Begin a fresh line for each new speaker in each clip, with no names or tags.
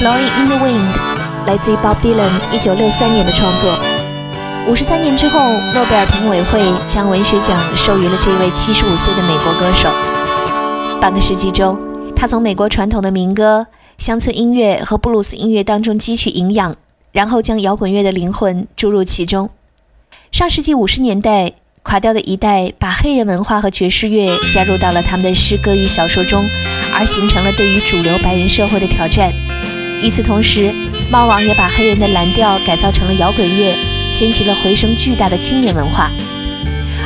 Blowing in the Wind 来自于 Bob Dylan 一九六三年的创作。五十三年之后，诺贝尔评委会将文学奖授予了这位七十五岁的美国歌手。半个世纪中，他从美国传统的民歌、乡村音乐和布鲁斯音乐当中汲取营养，然后将摇滚乐的灵魂注入其中。上世纪五十年代，垮掉的一代把黑人文化和爵士乐加入到了他们的诗歌与小说中，而形成了对于主流白人社会的挑战。与此同时，猫王也把黑人的蓝调改造成了摇滚乐，掀起了回声巨大的青年文化。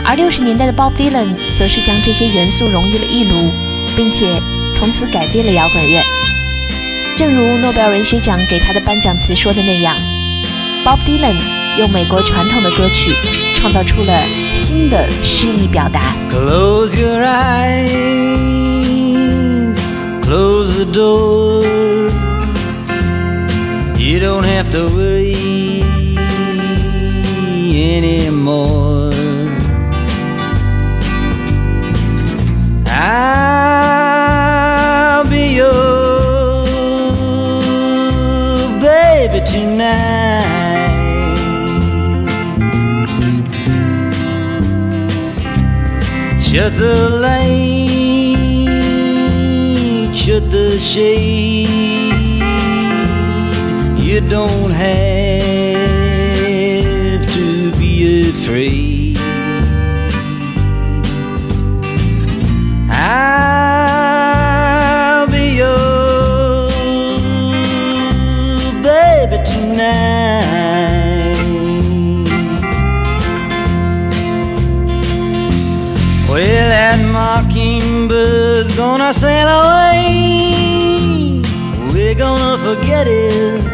而六十年代的 Bob Dylan 则是将这些元素融于了一炉，并且从此改变了摇滚乐。正如诺贝尔文学奖给他的颁奖词说的那样，Bob Dylan 用美国传统的歌曲创造出了新的诗意表达。
Close your eyes, close the door. Don't have to worry anymore. I'll be your baby tonight. Shut the light, shut the shade. Gonna sail away. We're gonna forget it.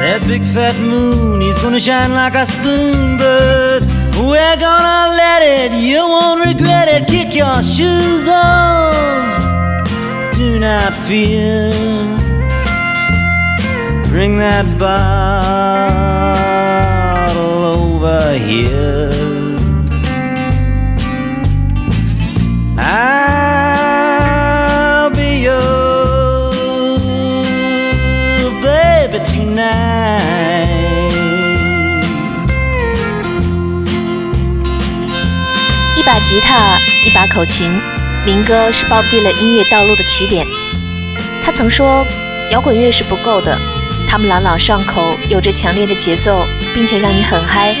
That big fat moon is gonna shine like a spoon, but we're gonna let it. You won't regret it. Kick your shoes off. Do not fear. Bring that bottle over here. 一
把吉他，一把口琴，民歌是鲍勃迪伦音乐道路的起点。他曾说，摇滚乐是不够的，他们朗朗上口，有着强烈的节奏，并且让你很嗨，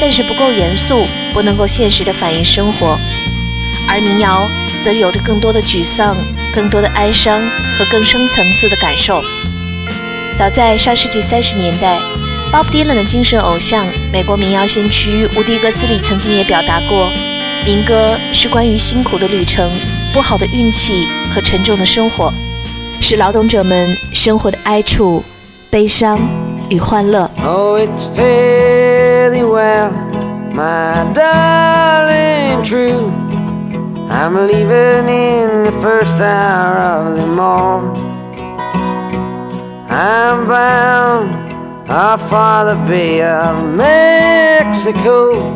但是不够严肃，不能够现实的反映生活。而民谣则有着更多的沮丧、更多的哀伤和更深层次的感受。早在上世纪三十年代。鲍勃迪伦的精神偶像，美国民谣先驱乌迪·格斯里曾经也表达过：民歌是关于辛苦的旅程、不好的运气和沉重的生活，是劳动者们生活的哀处、悲伤与欢乐。
Oh, it's fairly well, my darling, true. I'm leaving in the first hour of the morn. I'm bound. Our Father Bay of Mexico,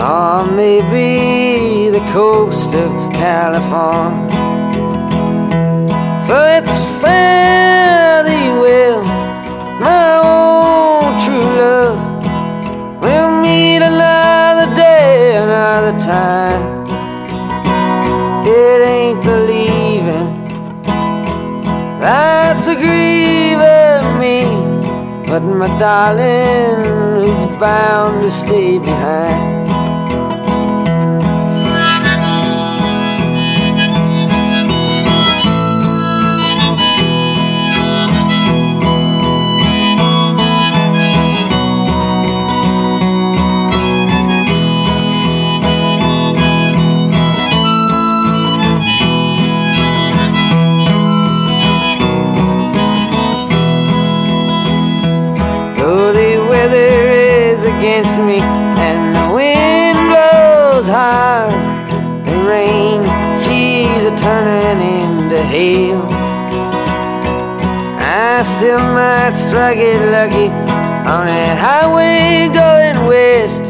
or maybe the coast of California. So it's fairly well, my own true love. We'll meet another day, another time. It ain't the leaving that's a grieving me. But my darling, is bound to stay behind? I still might strike it lucky on a highway going west.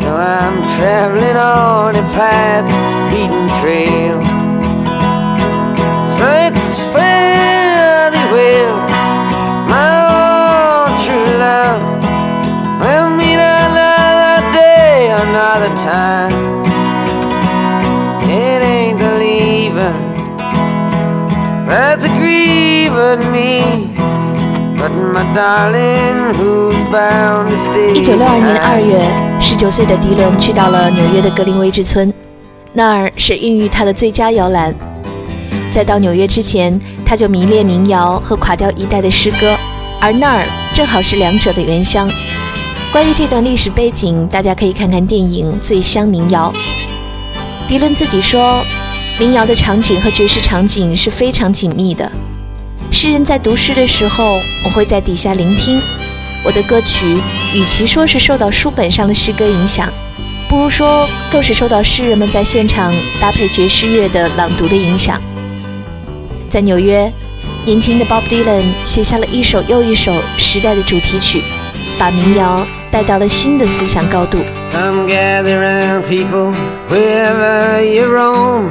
Though I'm traveling on a path beaten trail. So it's fairly well, my own true love. We'll meet another day, another time. It ain't the leaving that's grieving me.
一九六二年二月，十九岁的迪伦去到了纽约的格林威治村，那儿是孕育他的最佳摇篮。在到纽约之前，他就迷恋民谣和垮掉一代的诗歌，而那儿正好是两者的原乡。关于这段历史背景，大家可以看看电影《醉乡民谣》。迪伦自己说，民谣的场景和爵士场景是非常紧密的。诗人在读诗的时候，我会在底下聆听。我的歌曲与其说是受到书本上的诗歌影响，不如说更是受到诗人们在现场搭配爵士乐的朗读的影响。在纽约，年轻的 Bob Dylan 写下了一首又一首时代的主题曲，把民谣。带到了新的思想高度。
i'm gather round people wherever you roam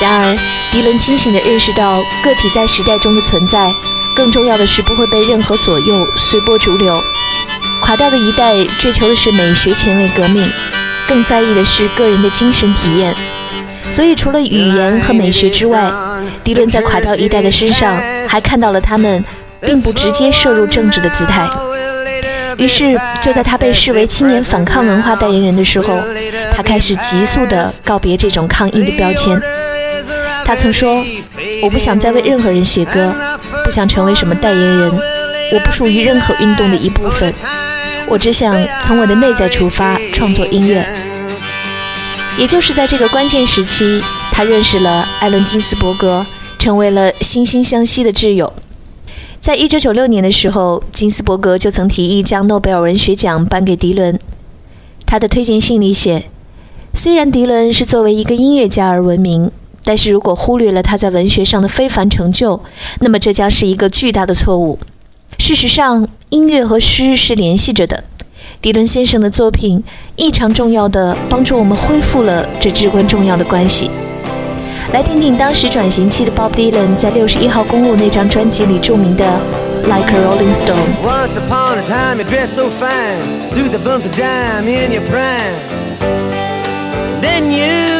然而，迪伦清醒地认识到个体在时代中的存在。更重要的是，不会被任何左右，随波逐流。垮掉的一代追求的是美学前卫革命，更在意的是个人的精神体验。所以，除了语言和美学之外，迪伦在垮掉一代的身上还看到了他们并不直接涉入政治的姿态。于是，就在他被视为青年反抗文化代言人的时候，他开始急速地告别这种抗议的标签。他曾说：“我不想再为任何人写歌。”不想成为什么代言人，我不属于任何运动的一部分，我只想从我的内在出发创作音乐。也就是在这个关键时期，他认识了艾伦金斯伯格，成为了惺惺相惜的挚友。在一九九六年的时候，金斯伯格就曾提议将诺贝尔文学奖颁给迪伦。他的推荐信里写：“虽然迪伦是作为一个音乐家而闻名。”但是如果忽略了他在文学上的非凡成就，那么这将是一个巨大的错误。事实上，音乐和诗是联系着的。迪伦先生的作品异常重要的帮助我们恢复了这至关重要的关系。来听听当时转型期的 Bob Dylan 在六十一号公路那张专辑里著名的《Like a Rolling Stone》。Then you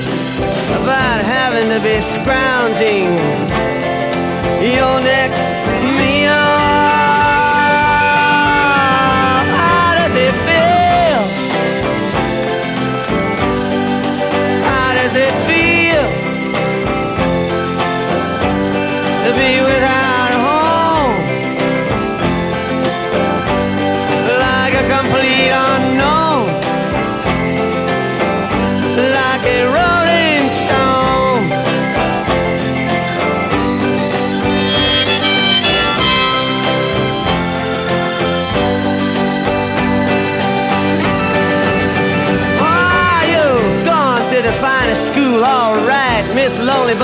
about having to be scrounging your next meal. How does it feel? How does it feel to be without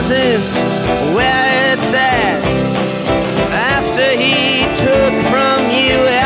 Wasn't where it's at? After he took from you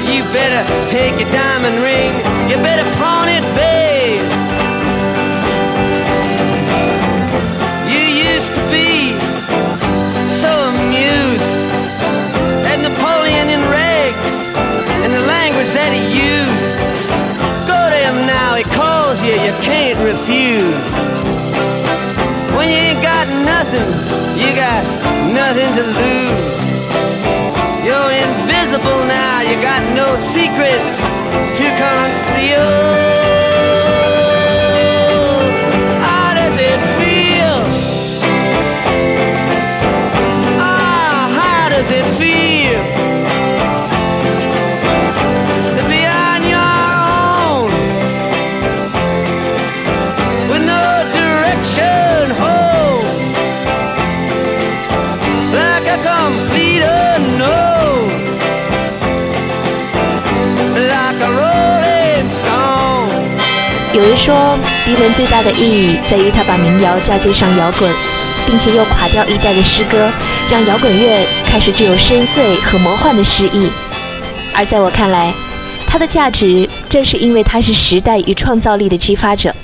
but you better take your diamond ring. You better pawn it,
说，迪伦最大的意义在于他把民谣嫁接上摇滚，并且又垮掉一代的诗歌，让摇滚乐开始具有深邃和魔幻的诗意。而在我看来，它的价值正是因为它是时代与创造力的激发者。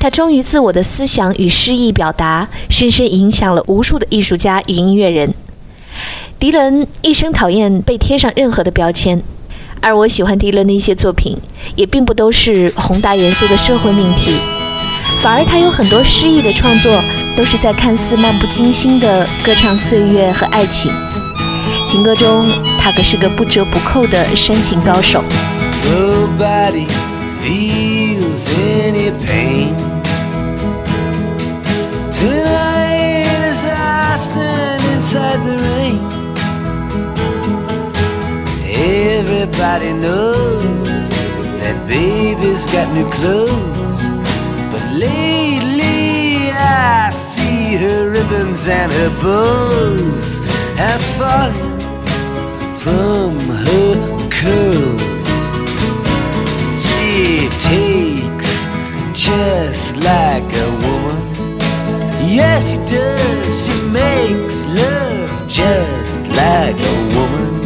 他忠于自我的思想与诗意表达，深深影响了无数的艺术家与音乐人。迪伦一生讨厌被贴上任何的标签，而我喜欢迪伦的一些作品，也并不都是宏大严肃的社会命题，反而他有很多诗意的创作，都是在看似漫不经心的歌唱岁月和爱情。情歌中，他可是个不折不扣的深情高手。
Nobody feels any pain Everybody knows that baby's got new clothes, but lately I see her ribbons and her bows have fallen from her curls. She takes just like a woman. Yes, she does. She makes love just like a woman.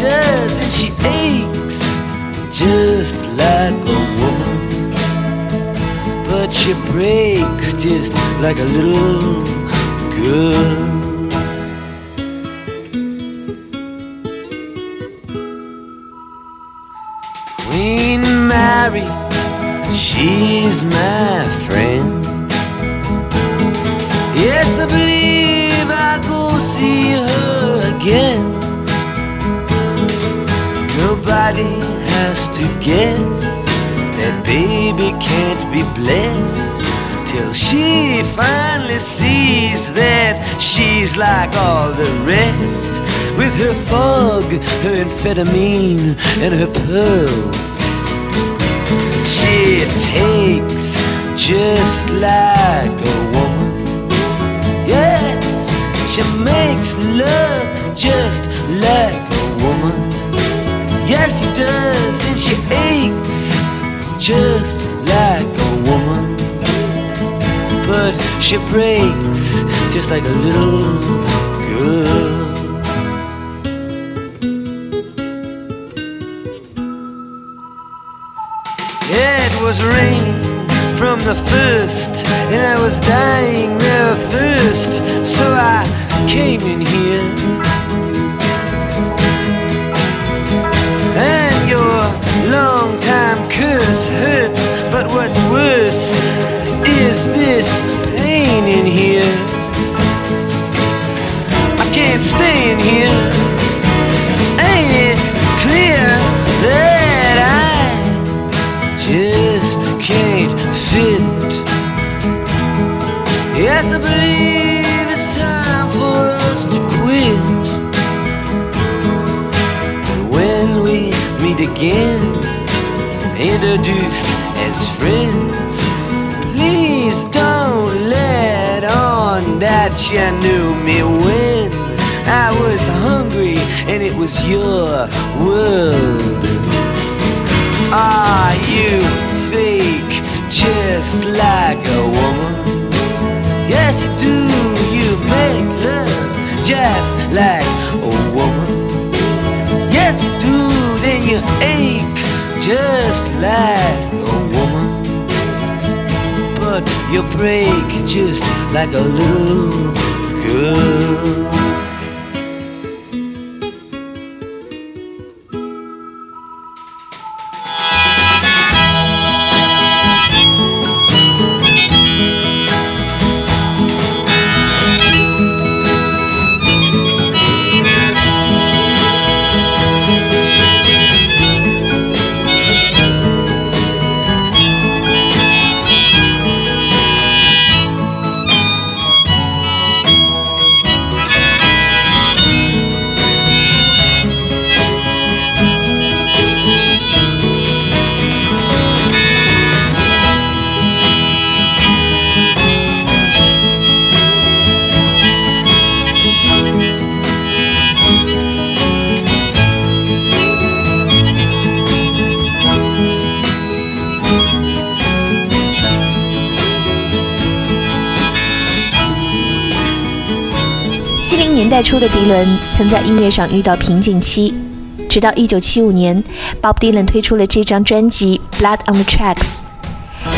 Does. And she aches just like a woman. But she breaks just like a little girl. Queen Mary, she's my friend. Nobody has to guess that baby can't be blessed till she finally sees that she's like all the rest with her fog, her amphetamine, and her pearls. She takes just like a woman. Yes, she makes love just like a woman. Yes, she does, and she aches just like a woman. But she breaks just like a little girl. It was rain from the first, and I was dying of thirst, so I came in here. Curse hurts, but what's worse is this pain in here. I can't stay in here. Ain't it clear that I just can't fit? Yes, I believe it's time for us to quit. And when we meet again, introduced as friends, please don't let on that you knew me when I was hungry and it was your world. Are you fake just like a woman? Yes, you do. You make love just like a woman. Yes, you do. Then you ache just like a woman. But you break just like a little girl.
代初的迪伦曾在音乐上遇到瓶颈期，直到一九七五年，Bob Dylan 推出了这张专辑《Blood on the Tracks》，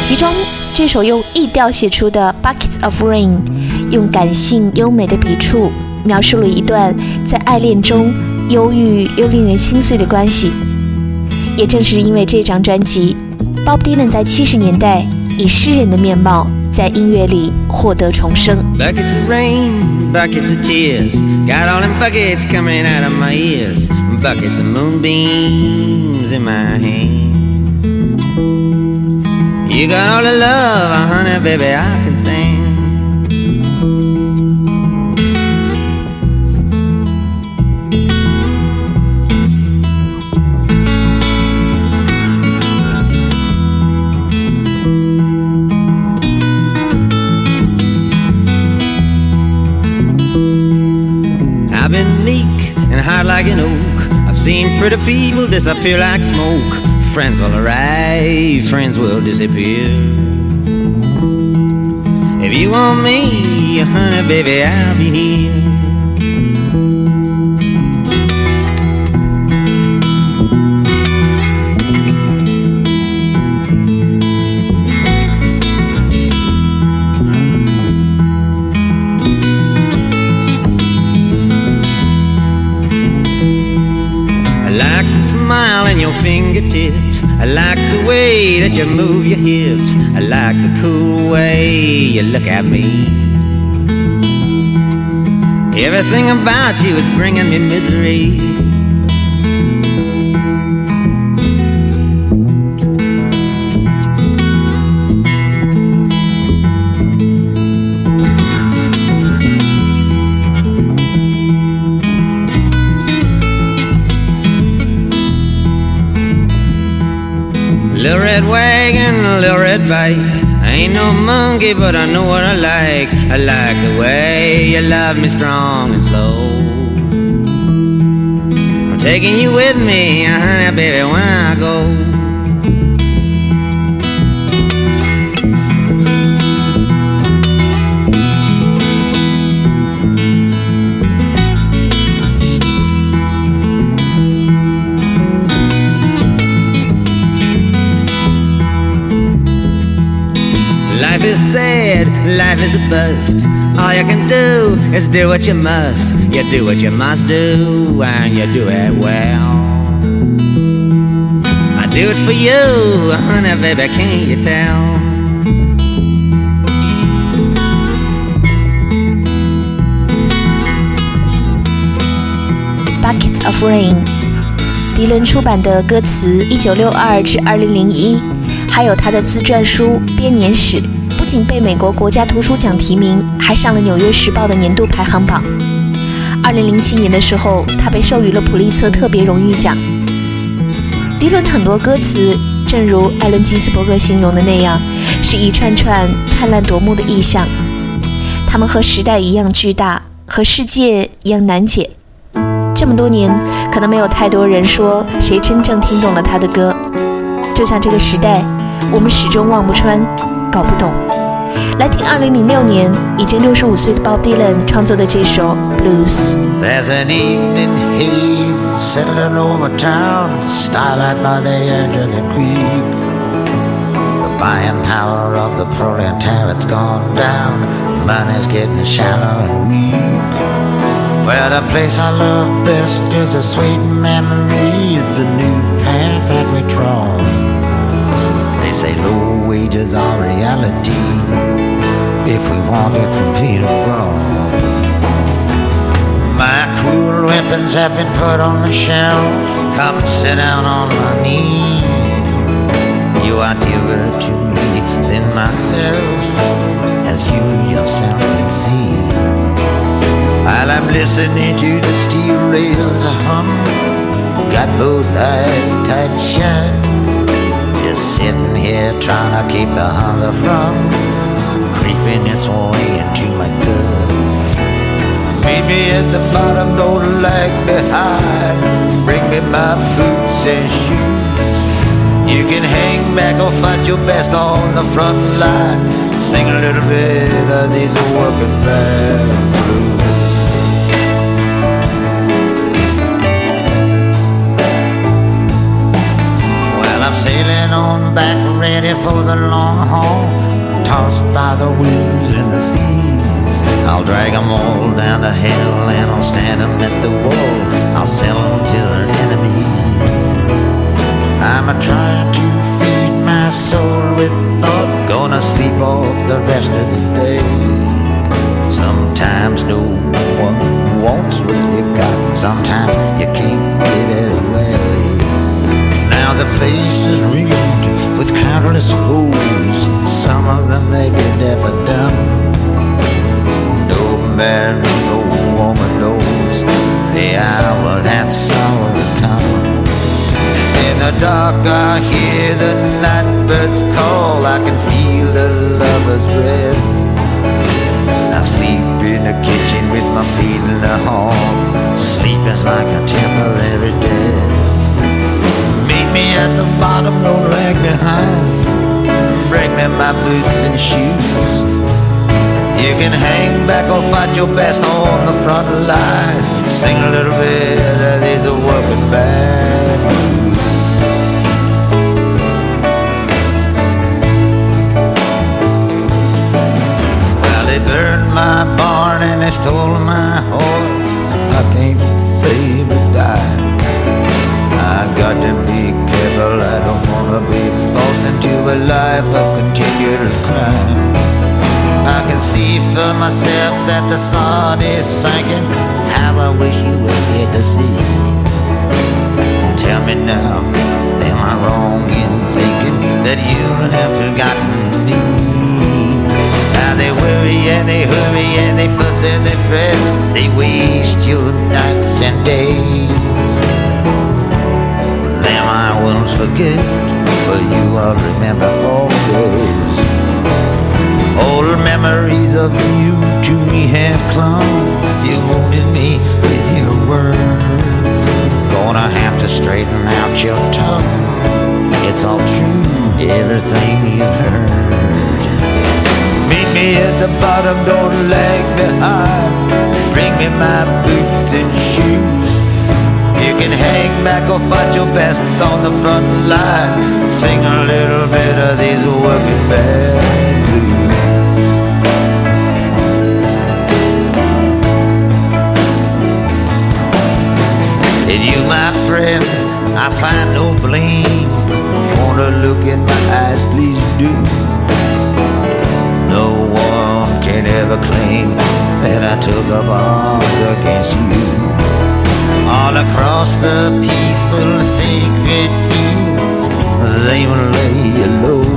其中这首用 E 调写出的《Buckets of Rain》，用感性优美的笔触描述了一段在爱恋中忧郁又令人心碎的关系。也正是因为这张专辑，Bob Dylan 在七十年代以诗人的面貌在音乐里获得重生。
Buckets of rain, buckets of tears. Got all them buckets coming out of my ears. Buckets of moonbeams in my hand. You got all the love, honey, baby, I pretty people disappear like smoke. Friends will arrive, friends will disappear. If you want me, honey, baby, I'll be here. You move your hips. I like the cool way you look at me. Everything about you is bringing me misery.
I ain't no monkey, but I know what I like. I like the way you love me strong and slow. I'm taking you with me, honey, baby, when I go. Is a bust. All you can do is do what you must. You do what you must do, and you do it well. I do it for you, honey, baby, can't you tell?
Buckets of Rain，迪伦出版的歌词，一九六二至二零零一，还有他的自传书《编年史》。不仅被美国国家图书奖提名，还上了《纽约时报》的年度排行榜。二零零七年的时候，他被授予了普利策特别荣誉奖。迪伦的很多歌词，正如艾伦·金斯伯格形容的那样，是一串串灿烂夺目的意象。他们和时代一样巨大，和世界一样难解。这么多年，可能没有太多人说谁真正听懂了他的歌。就像这个时代，我们始终望不穿。搞不懂。来听2006年已经65岁的 Bob Dylan 创作的这首
Blues。There's an evening haze settling over town, starlight by the edge of the creek. The buying power of the proletariat's gone down, money's getting shallow and weak. Well, the place I love best is a sweet memory. It's a new path that we trod. They say low wages are reality want to abroad. My cruel weapons have been put on the shelf. Come sit down on my knee. You are dearer to me than myself, as you yourself can see. While I'm listening to the steel rails hum, got both eyes tight shut just sitting here trying to keep the hunger from creeping its way into my gut. Meet me at the bottom, don't lag behind. Bring me my boots and shoes. You can hang back or fight your best on the front line. Sing a little bit of these working man blues. I'm sailing on back, ready for the long haul. Tossed by the winds and the seas. I'll drag 'em all down to hell and I'll stand 'em at the wall. I'll sell 'em to their enemies. Stole my horse. I can't save a dime. I got to be careful, I don't wanna be forced into a life of continual crime. I can see for myself that the sun is sinking. How I wish you were here to see. Tell me now, am I wrong in thinking that you have forgotten? Now they worry and they hurry and they fuss and they fret. They waste your nights and days Them I won't forget, but you I'll remember always. Old memories of you to me have clung. You wounded me with your words. Gonna have to straighten out your tongue. It's all true, everything you've heard. Me at the bottom, don't lag behind. Bring me my boots and shoes. You can hang back or fight your best on the front line. Sing a little bit of these working band blues. In you, my friend, I find no blame. Wanna look in my eyes, please do. Ever claim that I took up arms against you. All across the peaceful, sacred fields, they will lay you low.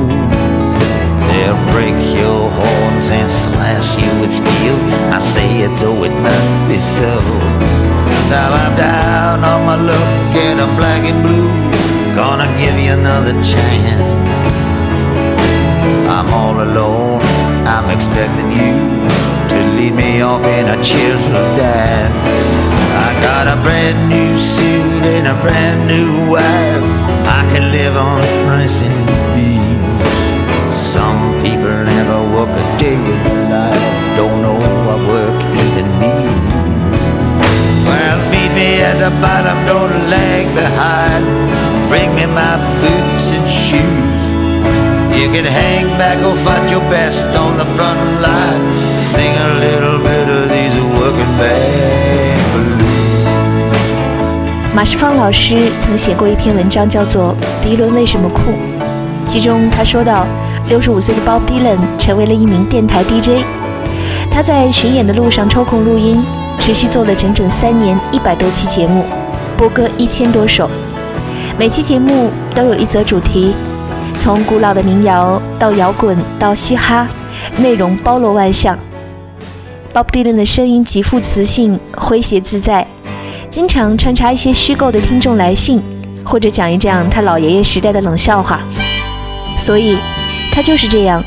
They'll break your horns and slash you with steel. I say it, so it must be so. Now I'm down on my luck and I'm black and blue. Gonna give you another chance. I'm all alone. I'm expecting you to lead me off in a cheerful dance. I got a brand new suit and a brand new wife. I can live on rice and beans. Some people never work a day in their life. Don't know what work even means. Well, meet me at the bottom, don't lag behind. Bring me my. You can hang back or fight your best on the front line. Sing a little bit of these working bad blues.
马世芳老师曾写过一篇文章，叫做《迪伦为什么酷》，其中他说到，六十五岁的 Bob Dylan 成为了一名电台 DJ，他在巡演的路上抽空录音，持续做了整整三年，一百多期节目，播歌一千多首，每期节目都有一则主题，从古老的民谣到摇滚到嘻哈，内容包罗万象。Bob Dylan 的声音极富磁性，诙谐自在。经常穿插一些虚构的听众来信，或者讲一讲他老爷爷时代的冷笑话。所以，他就是这样，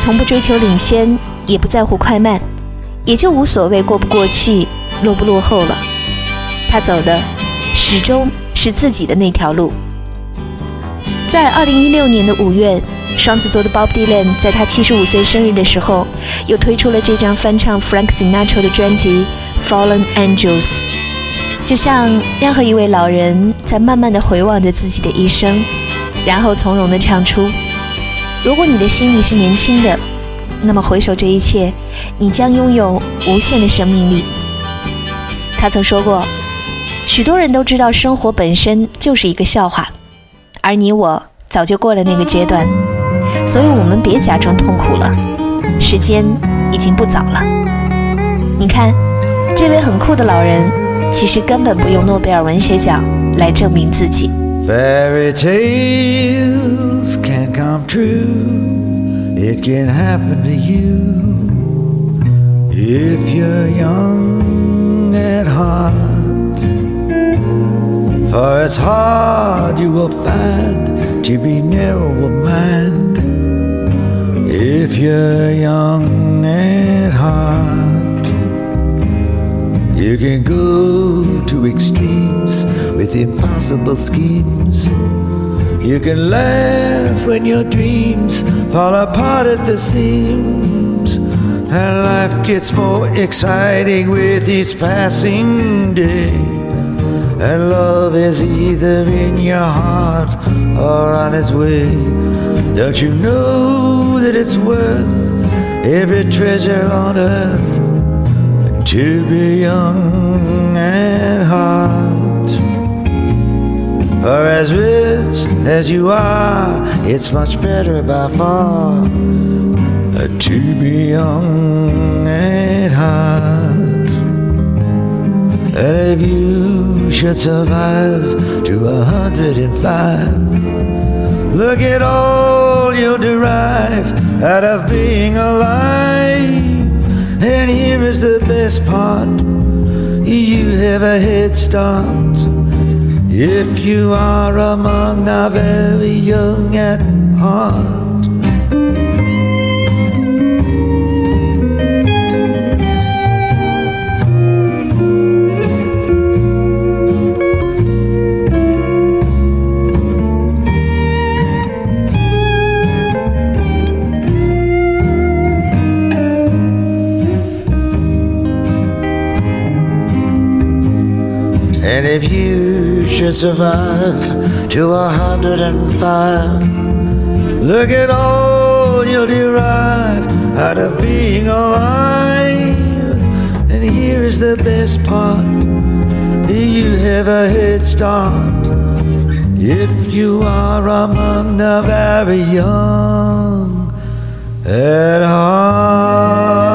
从不追求领先，也不在乎快慢，也就无所谓过不过气、落不落后了。他走的始终是自己的那条路。在二零一六年的五月，双子座的 Bob Dylan 在他七十五岁生日的时候，又推出了这张翻唱 Frank Sinatra 的专辑《Fallen Angels》。就像任何一位老人在慢慢的回望着自己的一生，然后从容的唱出：“如果你的心里是年轻的，那么回首这一切，你将拥有无限的生命力。”他曾说过：“许多人都知道生活本身就是一个笑话，而你我早就过了那个阶段，所以我们别假装痛苦了，时间已经不早了。”你看，这位很酷的老人。其实根本不用诺贝尔文学奖来证明自己。
Fairy tales can come true. It can happen to you if you're young at heart. For it's hard you will find to be narrow of mind if you're young at heart. You can go to extremes with impossible schemes. You can laugh when your dreams fall apart at the seams. And life gets more exciting with each passing day. And love is either in your heart or on its way. Don't you know that it's worth every treasure on earth? to be young at heart. For as rich as you are, it's much better by far to be young at heart. And if you should survive to a hundred and five, look at all you'll derive out of being alive. And here is the best part you have a head start if you are among the very young at heart. Should survive to a hundred and five, look at all you'll derive out of being alive. And here's the best part you have a head start if you are among the very young at heart.